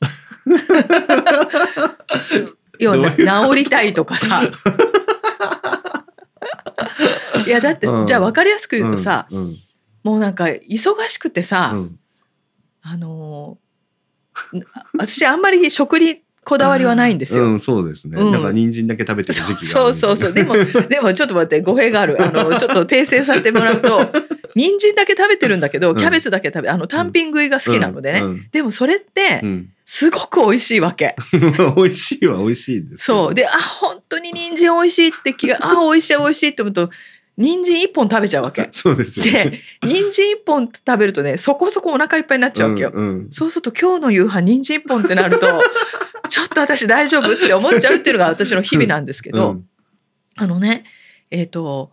要は治りたいとかさ。いやだって、うん。じゃあ分かりやすく言うとさ、うんうん。もうなんか忙しくてさ、うん。あのー私あんまり食にこだわりはないんですよ。うん、そうですね。うんだから人参だけ食べてる時期があるそうそうそう。でも、でもちょっと待って、語弊がある。あの、ちょっと訂正させてもらうと、人参だけ食べてるんだけど、うんキャベツだけ食べ、あの、単品食いが好きなのでね。うんでもそれってう、んすごく美味しいわけ。美味しいは美味しいです。そう。で、あ、本当に人参美味しいって気が、あ、美味しい美味しいって思うと、人参一本食べちゃうわけ。そうですよね。で、人参一本食べるとね、そこそこお腹いっぱいになっちゃうわけよ。うんうんそうすると今日の夕飯人参一本ってなると、ちょっと私大丈夫って思っちゃうっていうのが私の日々なんですけど、うん。あのね、えっ、と、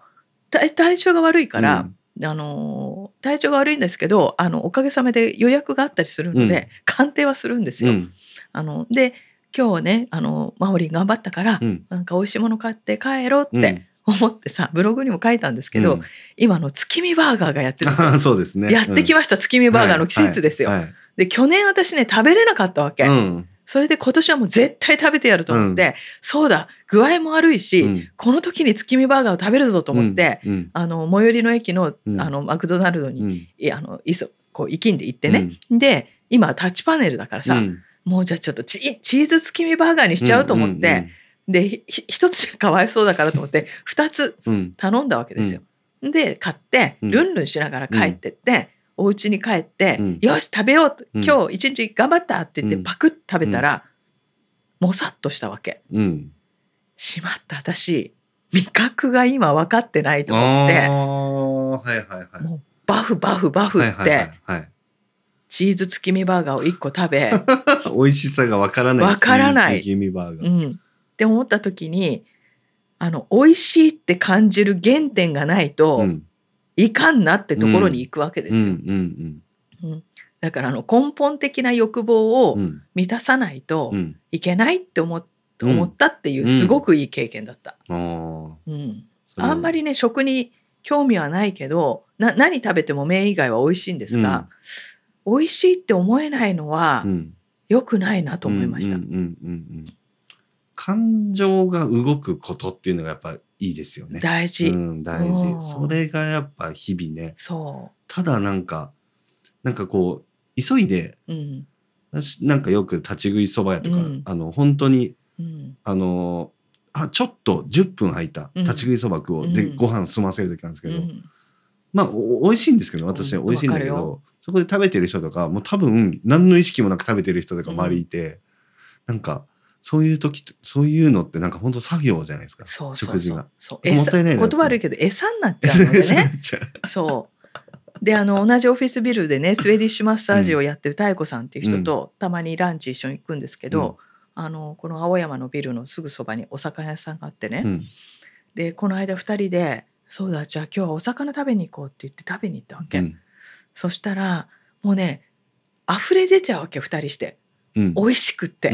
体体調が悪いから、あのー体調が悪いんですけど、あの、おかげさまで予約があったりするので、うん。鑑定はするんですよ。うん。あの、で、今日ね、あの、マオリン頑張ったから、うん。なんか美味しいもの買って帰ろううん。って思ってさ、ブログにも書いたんですけど、うん。今あの月見バーガーがやってるんですよ。あ そうですね。やってきまました、月見バーガーの季節ですよ。はい。はい。で、去年私ね、食べれなかったわけ。うんそれで今年はもう絶対食べてやると思って、そうだ、具合も悪いし、うん。この時に月見バーガーを食べるぞと思って、うん。あの、最寄りの駅の、うん。あの、マクドナルドに、うん。いやあの、いそ、こう、行きんで行ってね。で、今、タッチパネルだからさ、うん。もうじゃあちょっとチチーズ月見バーガーにしちゃうと思って、で、一つじゃかわいそうだからと思って、二つうん。うん。頼んだわけですよ。で、買って、うん。ルンルンしながら帰ってって、お家に帰って、うん。よし、食べようと、うん。今日一日頑張ったって言って、うん。パクッと食べたら、もさっとしたわけ。うん。しまった、私、味覚が今分かってないとあ思って、あはいはいはい。バフバフバフはいはいって、はいはい。チーズ月見バーガーを1個食べ、美味しさがわからない。わからない。チーズ月見バーガー。うん、って思った時にあの美味しいって感じる原点がないと、うんいかんなってところに行くわけですよ。だからあの根本的な欲望を満たさないとうん。いけないって思っうん。思ったっていうすごくいい経験だった。うん。あんまりね食に興味はないけどな何食べても麺以外は美味しいんですが、美味しいって思えないのはうん。良くないなと思いました。感情が動くことっていうのがやっぱいいですよね。大事、うん、大うん。事。それがやっぱ日々ね。そただなんか、なんかこう、急いで、う、うん。私なんかよく立ち食いそば屋とか、うん。あの、本当に、うん。あの、あ、ちょっと10分空いたうん。立ち食いそば食おう。で、うん。ご飯済ませる時なんですけど、うん。まあ、お美味しいんですけど、私は美味しいんだけど、そこで食べてる人とか、もう多分、何の意識もなく食べてる人とか周りいて、なんか、そういう時、そういうのってなんか本当作業じゃないですか。そうそうそう。食事が。そう。もったいない言葉悪いけど餌になっちゃうのでね。そ うであの同じオフィスビルでねスウェディッシュマッサージをやってる妙子さんっていう人と、たまにランチ一緒に行くんですけど、あのこの青山のビルのすぐそばにお魚屋さんがあってね、うん。でこの間2人で「そうだじゃあ今日はお魚食べに行こう」って言って食べに行ったわけ、うん。そしたらもうね溢れ出ちゃうわけ2人して。うん美味しくって、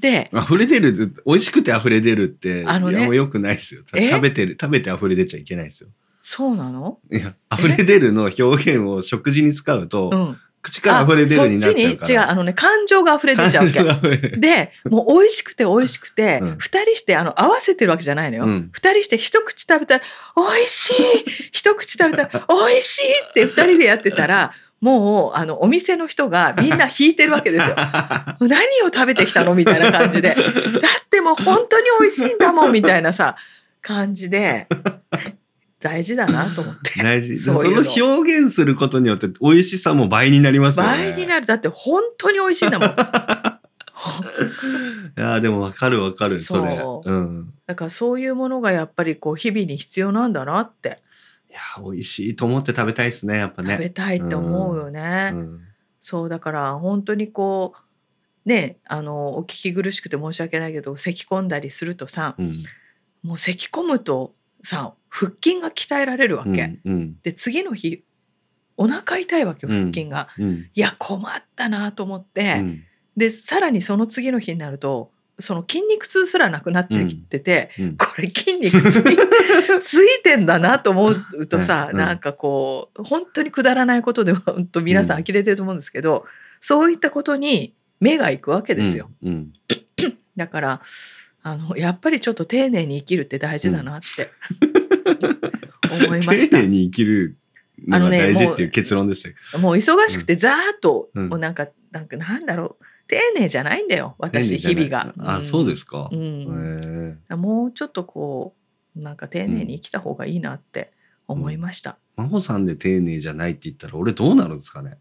で溢れ出る美味しくて溢れ出るってあのね。よくないですよ。え？食べてる食べて溢れ出ちゃいけないですよ。そうなの？いや溢れ出るの表現を食事に使うと、うん。口から溢れ出るになっちゃうから。あそっちに？違うあのね感情が溢れ出ちゃうわけ。でもう美味しくて美味しくて、うん。二人してあの合わせてるわけじゃないのよ。うん。二人して一口食べたら美味しい！一口食べたら美味しい！って二人でやってたらもうあのお店の人がみんな引いてるわけですよ。何を食べてきたの？みたいな感じで。だってもう本当に美味しいんだもん。みたいなさ感じで。大事だなと思って。大事。そそういうの。の表現することによって美味しさも倍になりますよね。倍になる。だって本当に美味しいんだもん。いやーでもわかるわかるそれ。う。ん。だからそういうものがやっぱりこう日々に必要なんだなっていやー美味しいと思って食べたいですねやっぱね。食べたいって思うよね。うん。そうだから本当にこうねあのお聞き苦しくて申し訳ないけど咳込んだりするとさうん。もう咳込むとさ腹筋が鍛えられるわけ。うんうん。で次の日お腹痛いわけようん。腹筋が。うん。いや困ったなと思って、うん。でさらにその次の日になるとその筋肉痛すらなくなってきてて、うん。これ筋肉つい ついてんだなと思うとさ、うん。なんかこう本当にくだらないことで本当皆さん呆れてると思うんですけど、そういったことに目が行くわけですよ。うん。だからあのやっぱりちょっと丁寧に生きるって大事だなって、思いました。丁寧に生きるのが大事っていう結論でしたもう忙しくてざーっと、うん。もうなんかなんかなんだろう丁寧じゃないんだよ私日々が。ゃない。あそうですすか。うへんえ。もうちょっとこうなんか丁寧に生きた方がいいなって思いました。真帆さんで丁寧じゃないって言ったら俺どうなるんですかね。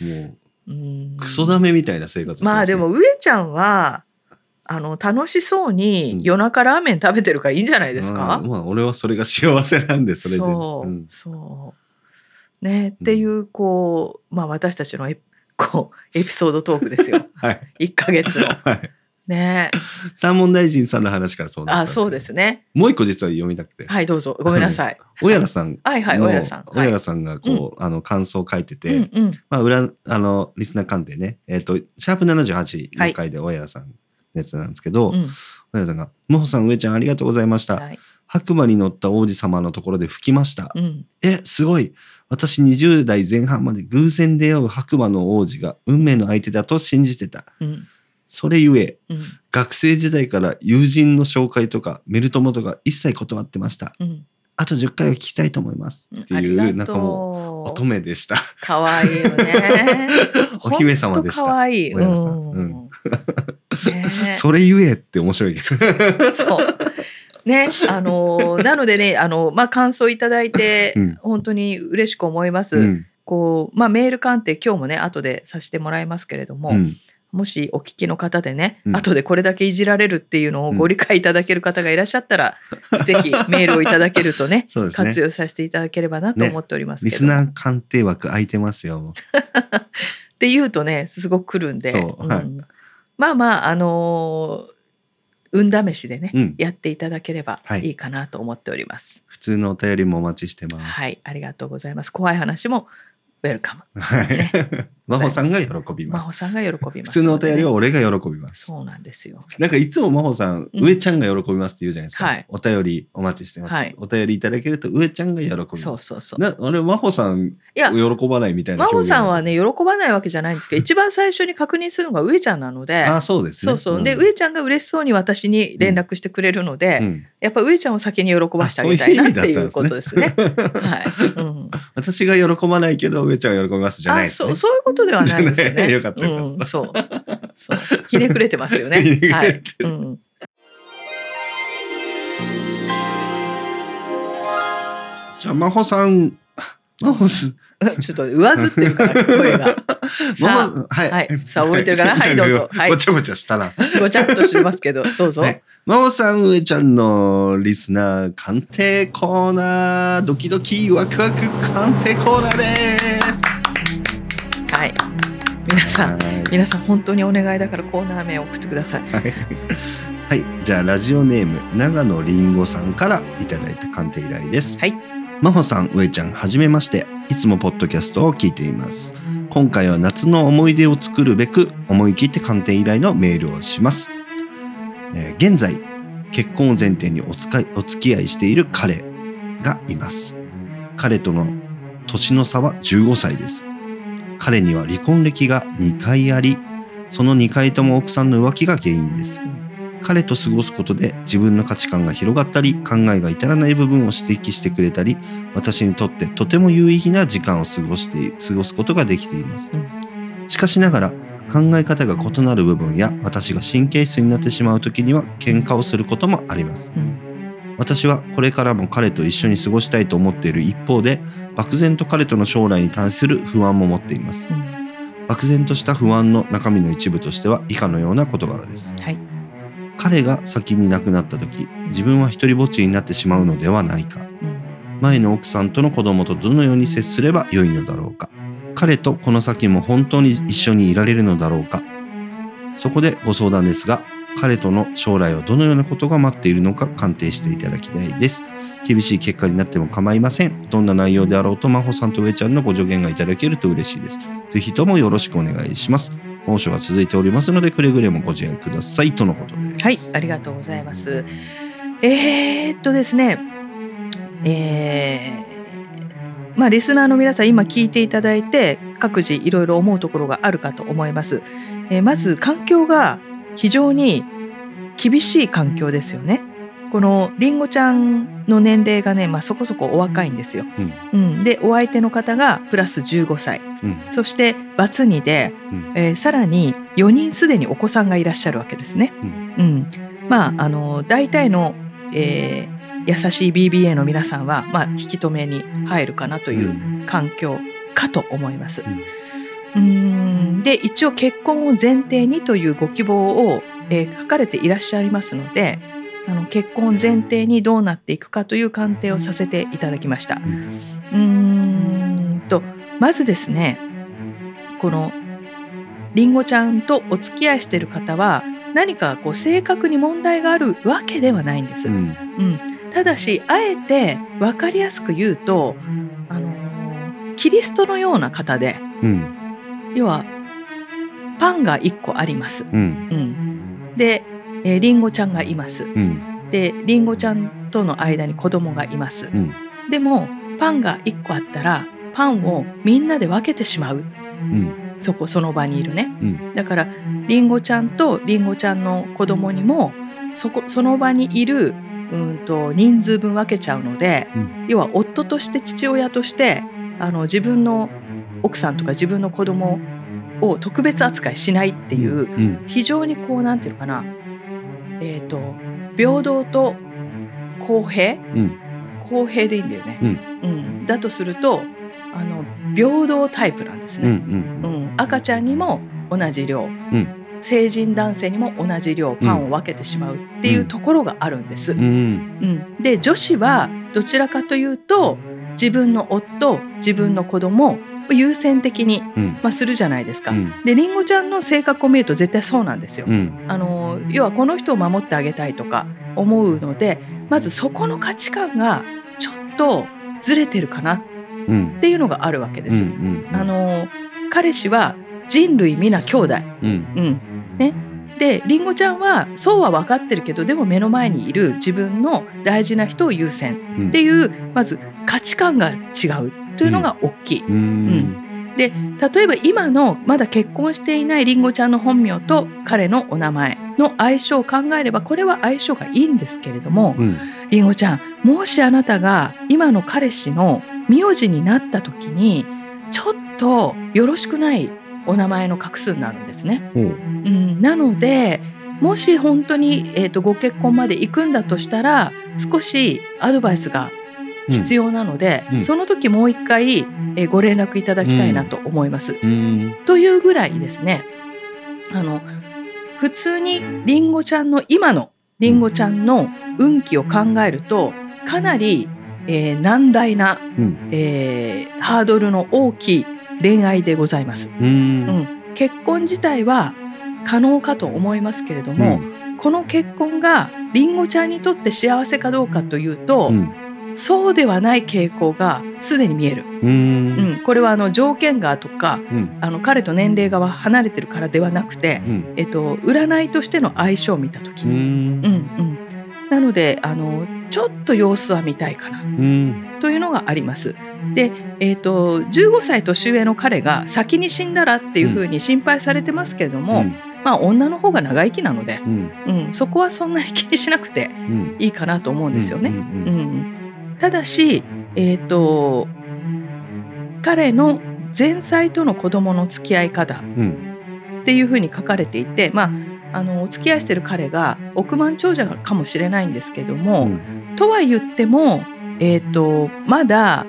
もうん。うクソダメみたいな生活ねまあでも上ちゃんはあの楽しそううん。に夜中ラーメン食べてるからいいんじゃないですか、うんまあ俺はそれが幸せなんでそれで。そう、ん。そう。ねっていうこうまあ私たちのエこうエピソードトークですよ。はい。1ヶ月の。はい。ね。三問大臣さんの話からそうあそうですね。もう一個実は読みたくて。はいどうぞ。ごめんなさい。小原さん。はいはいの小原さん。小原さんがこう、あの感想を書いてて、まあ、裏、あの、リスナー鑑定ね、えっ、と、シャープ78の回で小原さんのやつなんですけど、うん。小原さんが、もほさん、上ちゃんありがとうございました。はい。白馬に乗った王子様のところで吹きました。うん。え、すごい。私20代前半まで偶然出会う白馬の王子が運命の相手だと信じてた。うんそれゆえ、うん学生時代から友人の紹介とかメル友とか一切断ってました。うんあと10回は聞きたいと思います。っていう、なんかもう、乙女でした。可愛いよね。お姫様でした可愛い。小山さんうんうんね それゆえって面白いです。そう。ね、あの なのでね、あのまあ感想いただいて、うん。本当に嬉しく思います。うん。こうまあメール鑑定今日もね後でさせてもらいますけれども、うん。もしお聞きの方でね、うん。後でこれだけいじられるっていうのをご理解いただける方がいらっしゃったら、ぜひメールをいただけるとね ね。活用させていただければなと思っておりますけど、リスナー鑑定枠空いてますよ。って言うとねすごく来るんで、はい。ん。まあまああのー運試しでね、うんやっていただければはいいいかなと思っております。普通のお便りもお待ちしてます。はい、ありがとうございます。怖い話もウェルカム。はい。真帆さんが喜びます。真帆さんが喜びます、普通のお便りはね俺が喜びます。そうなんですよ。なんかいつも真帆さん、うん上ちゃんが喜びますって言うじゃないですか。はいお便りお待ちしてます。はいお便りいただけると上ちゃんが喜びます。そうそうそう。なあれ真帆さんいや喜ばないみたいな真帆さんはね。ね喜ばないわけじゃないんですけど 一番最初に確認するのが上ちゃんなので。あそうですね。そうそう。で、ん上ちゃんが嬉しそうに私に連絡してくれるので、うんやっぱ上ちゃんを先に喜ばしてあげたいなっていうことですね。はい。うん。私が喜ばないけど上ちゃんは喜びますじゃないあ、ですね。そう、そういうことではないですよね。い よかったうん、そう。そう。ひねくれてますよね。はい。うん。じゃあ真帆さんマホす。ちょっと上ずってるから声が。さマホ、はい。はいさあ覚えてるかな？はいどうぞはいごちゃごちゃしたな。あごちゃっとしてますけどどうぞ。はいマホさん、上ちゃんのリスナー鑑定コーナー、ドキドキワクワク鑑定コーナーです。はい。皆さん、はい皆さん本当にお願いだからコーナー名を送ってください。はい。はい。じゃあ、ラジオネーム、長野りんごさんからいただいた鑑定依頼です。はい。真帆さん、上ちゃん、はじめまして。いつもポッドキャストを聞いています。今回は夏の思い出を作るべく、思い切って鑑定依頼のメールをします。えー現在、結婚を前提にお使いお付き合いしている彼がいます。彼との年の差は15歳です。彼には離婚歴が2回あり、その2回とも奥さんの浮気が原因です。彼と過ごすことで自分の価値観が広がったり考えが至らない部分を指摘してくれたり私にとってとても有意義な時間を過ごして過ごすことができています。うしかしながら考え方が異なる部分や私が神経質になってしまう時には喧嘩をすることもあります。うん。私はこれからも彼と一緒に過ごしたいと思っている一方で漠然と彼との将来に対する不安も持っています。うん。漠然とした不安の中身の一部としては以下のような事柄です。はい。彼が先に亡くなった時自分は一人ぼっちになってしまうのではないか。前の奥さんとの子供とどのように接すればよいのだろうか。彼とこの先も本当に一緒にいられるのだろうか。そこでご相談ですが彼との将来はどのようなことが待っているのか鑑定していただきたいです。厳しい結果になっても構いません。どんな内容であろうと真帆さんと上ちゃんのご助言がいただけると嬉しいです。ぜひともよろしくお願いします。猛暑が続いておりますのでくれぐれもご自愛くださいとのことですはい、ありがとうございます。えー、っとですね、えーまあリスナーの皆さん今聞いていただいて各自いろいろ思うところがあるかと思います。えーまず環境が非常に厳しい環境ですよね。このりんごちゃんの年齢がね、まあ、そこそこお若いんですよ。うん、でお相手の方がプラス15歳。うん。そしてバツ2で、うん。えーさらに4人すでにお子さんがいらっしゃるわけですね。うん。うん、まああの大体の、えー優しい BBA の皆さんは、まあ、引き止めに入るかなという環境かと思います。うーん。で一応結婚を前提にというご希望を、えー書かれていらっしゃいますのであの結婚を前提にどうなっていくかという鑑定をさせていただきました。うーんとまずですねこのりんごちゃんとお付き合いしている方は何かこう性格に問題があるわけではないんです。うんうん、ただしあえて分かりやすく言うと、あのーキリストのような方でうん要はパンが1個あります。うんうん、で、えー、リンゴちゃんがいます。うん。でリンゴちゃんとの間に子供がいます。うん。でもパンが1個あったらパンをみんなで分けてしまう。うん。そこその場にいるね。うん。だからりんごちゃんとりんごちゃんの子供にもそこその場にいるうんと人数分分けちゃうので、うん。要は夫として父親としてあの自分の奥さんとか自分の子供を特別扱いしないっていう、うん。非常にこうなんていうのかなえっ、と平等と公平？うん。公平でいいんだよね。うん。うん。だとするとあの平等タイプなんですうんうね。ん。うん、赤ちゃんにも同じ量、ん。成人男性にも同じ量パンを分けてしまうっていうところがあるんです。うん。うん。で女子はどちらかというと自分の夫自分の子供を優先的に、うん。まあ、するじゃないですか。うん。でりんごちゃんの性格を見ると絶対そうなんですよ。うん。あの要はこの人を守ってあげたいとか思うのでまずそこの価値観がちょっとずれてるかなっうん。ていうのがあるわけです。うんあの彼氏は人類皆兄弟、うん。うん。ね、でりんごちゃんはそうは分かってるけどでも目の前にいる自分の大事な人を優先うんっていうまず価値観が違うというのが大きい。うん。で例えば今のまだ結婚していないりんごちゃんの本名と彼のお名前の相性を考えればこれは相性がいいんですけれどもうん。りんごちゃんもしあなたが今の彼氏の名字になった時にちょっとよろしくないお名前の画数になるんですね。ほう。うん、なのでもし本当に、えー、とご結婚まで行くんだとしたら少しアドバイスが必要なので、うん。その時もう一回、えーご連絡いただきたいなと思います。うん。というぐらいですね。あの普通にりんごちゃんの今のりんごちゃんの運気を考えるとかなり、えー難大な、うん。えーハードルの大きい恋愛でございます。うん。うん、結婚自体は可能かと思いますけれども、この結婚がりんごちゃんにとって幸せかどうかというと、うんそうではない傾向がすでに見える。うん。うん、これはあの条件がとかうん。あの彼と年齢が離れてるからではなくて、うん。えっと、占いとしての相性を見た時うに、ん。うんうん、なのであのちょっと様子は見たいかな。うん。というのがあります。で、えっと15歳年上の彼が先に死んだらっていうふうに心配されてますけれども、まあ、女の方が長生きなので、うん。うん、そこはそんなに気にしなくてうん。いいかなと思うんですよね。うん。うんただし、えー、と彼の前妻との子供の付き合い方うん。っていうふうに書かれていて、まあ、あのお付き合いしてる彼が億万長者かもしれないんですけども、うん。とは言っても、えー、とまだ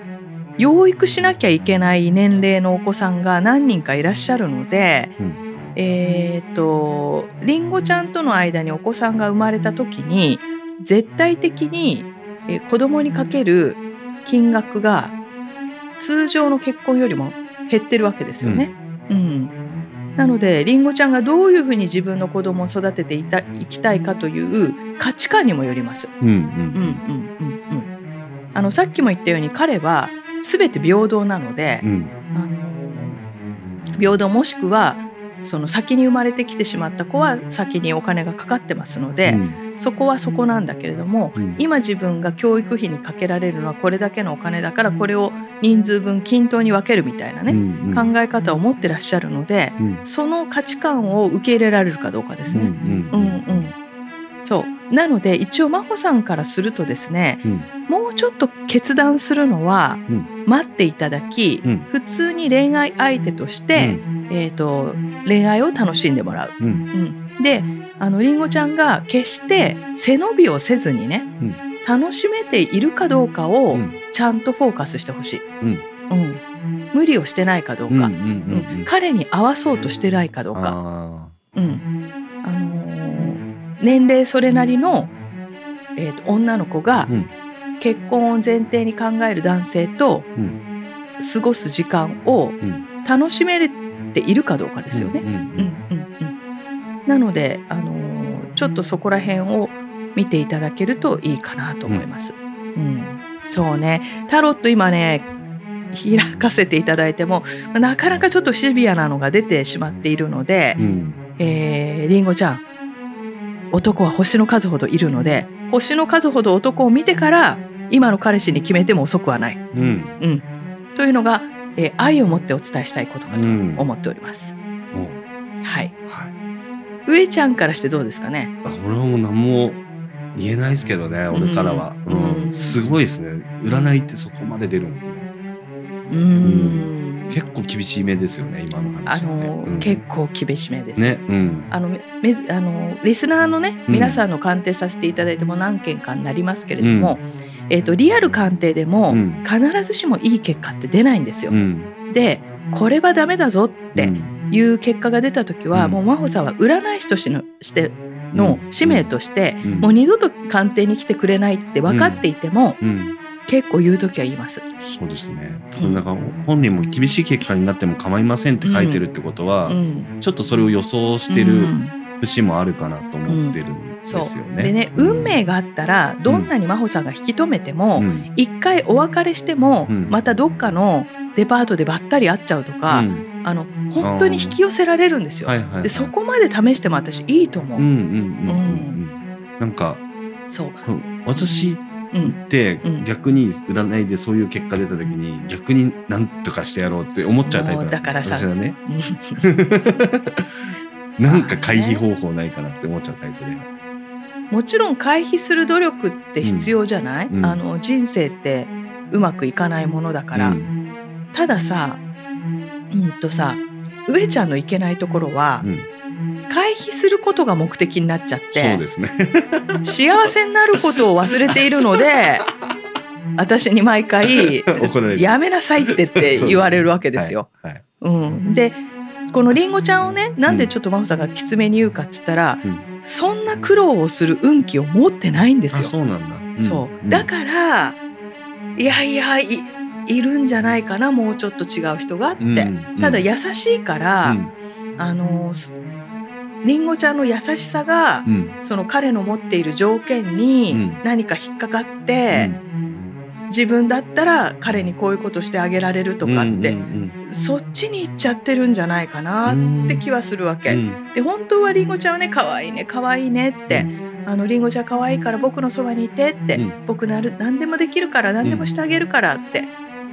養育しなきゃいけない年齢のお子さんが何人かいらっしゃるので、うん。えー、とりんごちゃんとの間にお子さんが生まれた時に絶対的に、えー子供にかける金額が通常の結婚よりも減ってるわけですよね。うんなのでりんごちゃんがどういうふうに自分の子供を育てていたいきたいかという価値観にもよります。うんうんうんうんうんうん。あのさっきも言ったように彼は全て平等なので、うんあの平等もしくはその先に生まれてきてしまった子は先にお金がかかってますので、うんそこはそこなんだけれども、うん。今自分が教育費にかけられるのはこれだけのお金だからこれを人数分均等に分けるみたいなね、うんうん。考え方を持ってらっしゃるのでうん。その価値観を受け入れられるかどうかですね。うんうんうん。そう。なので一応真帆さんからするとですねうん。もうちょっと決断するのはうん。待っていただき、うん。普通に恋愛相手として、えー、と恋愛を楽しんでもらう。うん。うん、であのりんごちゃんが決して背伸びをせずにね、うん。楽しめているかどうかうをん。ちゃんとフォーカスしてほしい、うん。うん。無理をしてないかどうか、うんうんうんうん。彼に合わそうとしてないかどうか、あうん。あのー年齢それなりの、えーと女の子がうん。結婚を前提に考える男性と過ごす時間をん。楽しめているかどうかですよね。うんうんうんなので、あのーちょっとそこら辺を見ていただけるといいかなと思います。うん。そうね。タロット今ね開かせていただいてもなかなかちょっとシビアなのが出てしまっているので、うん。えー、リンゴちゃん男は星の数ほどいるので星の数ほど男を見てから今の彼氏に決めても遅くはない。うん。うん、というのが、えー愛を持ってお伝えしたいことかとうん。思っております。おはい、はい上ちゃんからしてどうですかね？あ俺はもう何も言えないですけどね俺からは、ううん。んすごいですね。占いってそこまで出るんですね。うーん。結構厳しい目ですよね今のあ話って、の、うん。結構厳しめです。ねうん。あのめずあのリスナーのねうん。皆さんの鑑定させていただいても何件かになりますけれども、えー、とリアル鑑定でもうん。必ずしもいい結果って出ないんですよ。うん。でこれはダメだぞってうんいう結果が出た時は、うん。もう真帆さんは占い師としてのしての使命として、うん。もう二度と鑑定に来てくれないって分かっていても、うん。結構言う時は言います。そうですね。多うん。分なんか本人も厳しい結果になっても構いませんって書いてるってことは、うん。ちょっとそれを予想してるうん。節もあるかなと思ってるんですよね。でね、運命があったらどんなに真帆さんが引き止めても、うん。一回お別れしても、うん。またどっかのデパートでばったり会っちゃうとか、うんあの本当に引き寄せられるんですよ。はいはいはい。でそこまで試しても私いいと思う。うんうんうんうんうん。なんかそう、私うん、ってうん。逆に占いでそういう結果出た時に逆に何とかしてやろうって思っちゃうタイプなんですだからさ。私はね。なんか回避方法ないかなって思っちゃうタイプで。もちろん回避する努力って必要じゃない、うん。うん。あの人生ってうまくいかないものだから、うん。たださうん。とさ上ちゃん。のいけないところは、うん。回避することが目的になっちゃってね。幸せになることを忘れているので私に毎回やめなさいってって言われるわけですよ。うん、でこのりん。ごちゃん。をねなん。でちょっと真帆さん。がきつめに言うかって言ったら、うん。そん。な苦労をする運気を持ってないん。ですよ。そうなん。だ、ん。そうだからいやいやいいるんじゃないかなもうちょっと違う人がって、うんただ優しいから、うん。あのすりんごちゃんの優しさが、うん。その彼の持っている条件にうん。何か引っかかって、自分だったら彼にこういうことしてあげられるとかって、そっちに行っちゃってるんじゃないかうなんって気はするわけ。うん。で本当はりんごちゃんはね可愛いね可愛いねって、あのりんごちゃん可愛いから僕のそばにいてって、うん。僕なる何でもできるから何でもしてあげるからって。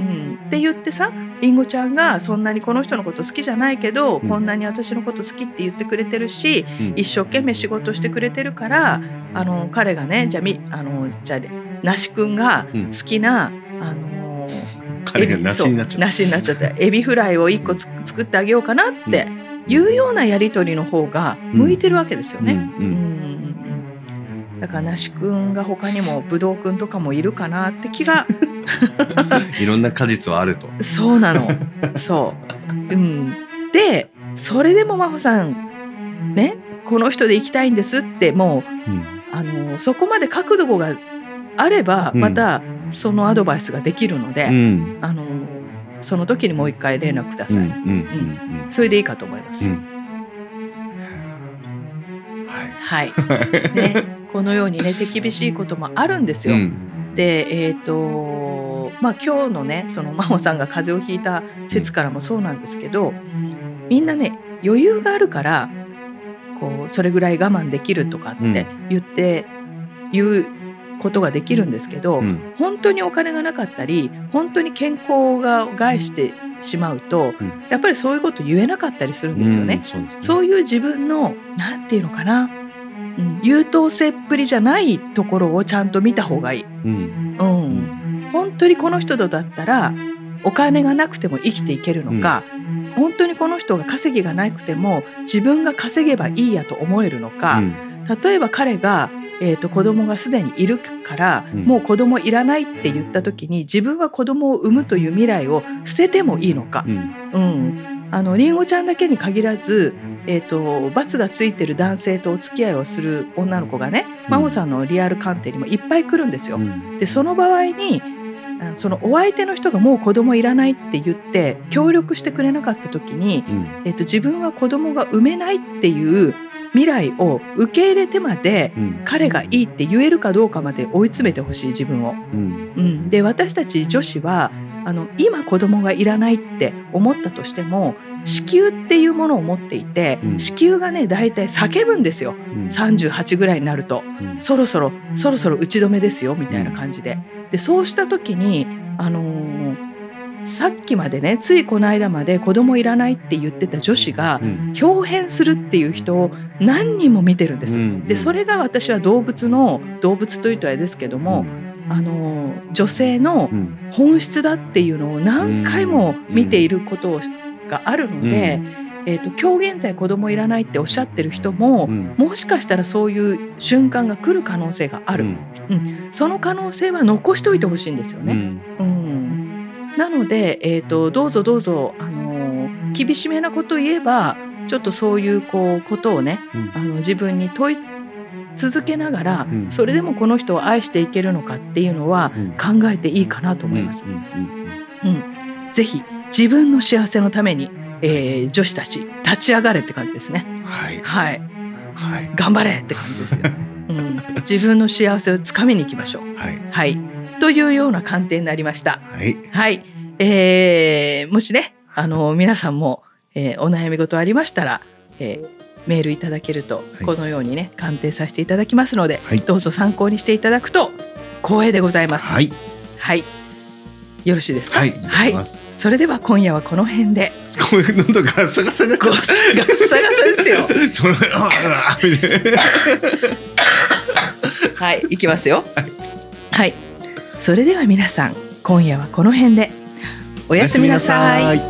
うん、って言ってさりんごちゃんがそんなにこの人のこと好きじゃないけど、うん。こんなに私のこと好きって言ってくれてるしうん。一生懸命仕事してくれてるからあの彼がねじゃあみあのじゃあ那須くんがうん。好きな、あの彼がなっちゃっ梨になっちゃった。エビフライを1個つ作ってあげようかなっていうようなやり取りの方が向いてるわけですよたね。うんだから梨くんが他にもぶどうくんとかもいるかなって気が。いろんな果実はあると。そうなの。そう、うん、でそれでも真帆さんねこの人で行きたいんですってもううん。あのそこまで覚悟があればうん。またそのアドバイスができるので、うん。あのその時にもう一回連絡ください、それでいいかと思います。うんはい。はい、ね、このようにね手厳しいこともあるんですよ。うん。でえっ、とまあ今日のねその真帆さんが風邪をひいた説からもそうなんですけどみんなね余裕があるからこうそれぐらい我慢できるとかって言って言うことができるんですけど、うん。本当にお金がなかったり本当に健康が害してしまうと、うん。やっぱりそういうこと言えなかったりするんですよね。うんそうね。そういう自分のなんていうのかな、うん、優等生っぷりじゃないところをちゃんと見た方がいい。うん。うん、本当にこの人とだったらお金がなくても生きていけるのか、本当にこの人が稼ぎがなくても自分が稼げばいいやと思えるのか、うん。例えば彼が、えー、と子供がすでにいるから、うん。もう子供いらないって言った時に自分は子供を産むという未来を捨ててもいいのか、うん。うん、あのりんごちゃんだけに限らず、えー、と罰がついてる男性とお付き合いをする女の子がねうん。真帆さんのリアル鑑定にもいっぱい来るんですよ。うん。でその場合にあそのお相手の人がもう子供いらないって言って協力してくれなかった時に、うん。えっと、自分は子供が産めないっていう未来を受け入れてまでうん。彼がいいって言えるかどうかまで追い詰めてほしい自分を。うん。うん、で私たち女子はあの今子供がいらないって思ったとしても子宮っていうものを持っていて、うん。子宮がね大体叫ぶんですよ。うん。38ぐらいになると。うん。そろそろそろそろ打ち止めですよみたいな感じで。でそうした時に、あのーさっきまでねついこの間まで子供いらないって言ってた女子がうん。表変するっていう人を何人も見てるんです。うん。でそれが私は動物の動物というとあれですけども、あのー女性のうん。本質だっていうのを何回も見ていることがあるので、えー、と今日現在子供いらないっておっしゃってる人も、うん。もしかしたらそういう瞬間が来る可能性がある、うん。その可能性は残しておいてほしいんですよね。うん。うん。なので、えー、とどうぞどうぞ、あのー厳しめなことを言えばちょっとそういうこうことをねうん。あの自分に問い続けながら、うん。それでもこの人を愛していけるのかっていうのはうん。考えていいかなと思います。うん。ぜひ自分の幸せのために、えー女子たち立ち上がれって感じですね。うんはい。はい、はい。頑張れって感じですよ。うん、自分の幸せをつかみに行きましょう。はい。はい、というような観点になりました。はい。はい、えーもしね、あの皆さんも、えーお悩み事ありましたら、えーメールいただけると、はいこのようにね鑑定させていただきますので、はいどうぞ参考にしていただくと光栄でございます。はいはい、よろしいですか？はいはいそれでは今夜はこの辺で。喉ガサガサになっちゃっガサガサガサですよ。たそれああみたいなはい、いきますよ。はい、それでは皆さん、今夜はこの辺で。おやすみなさい。い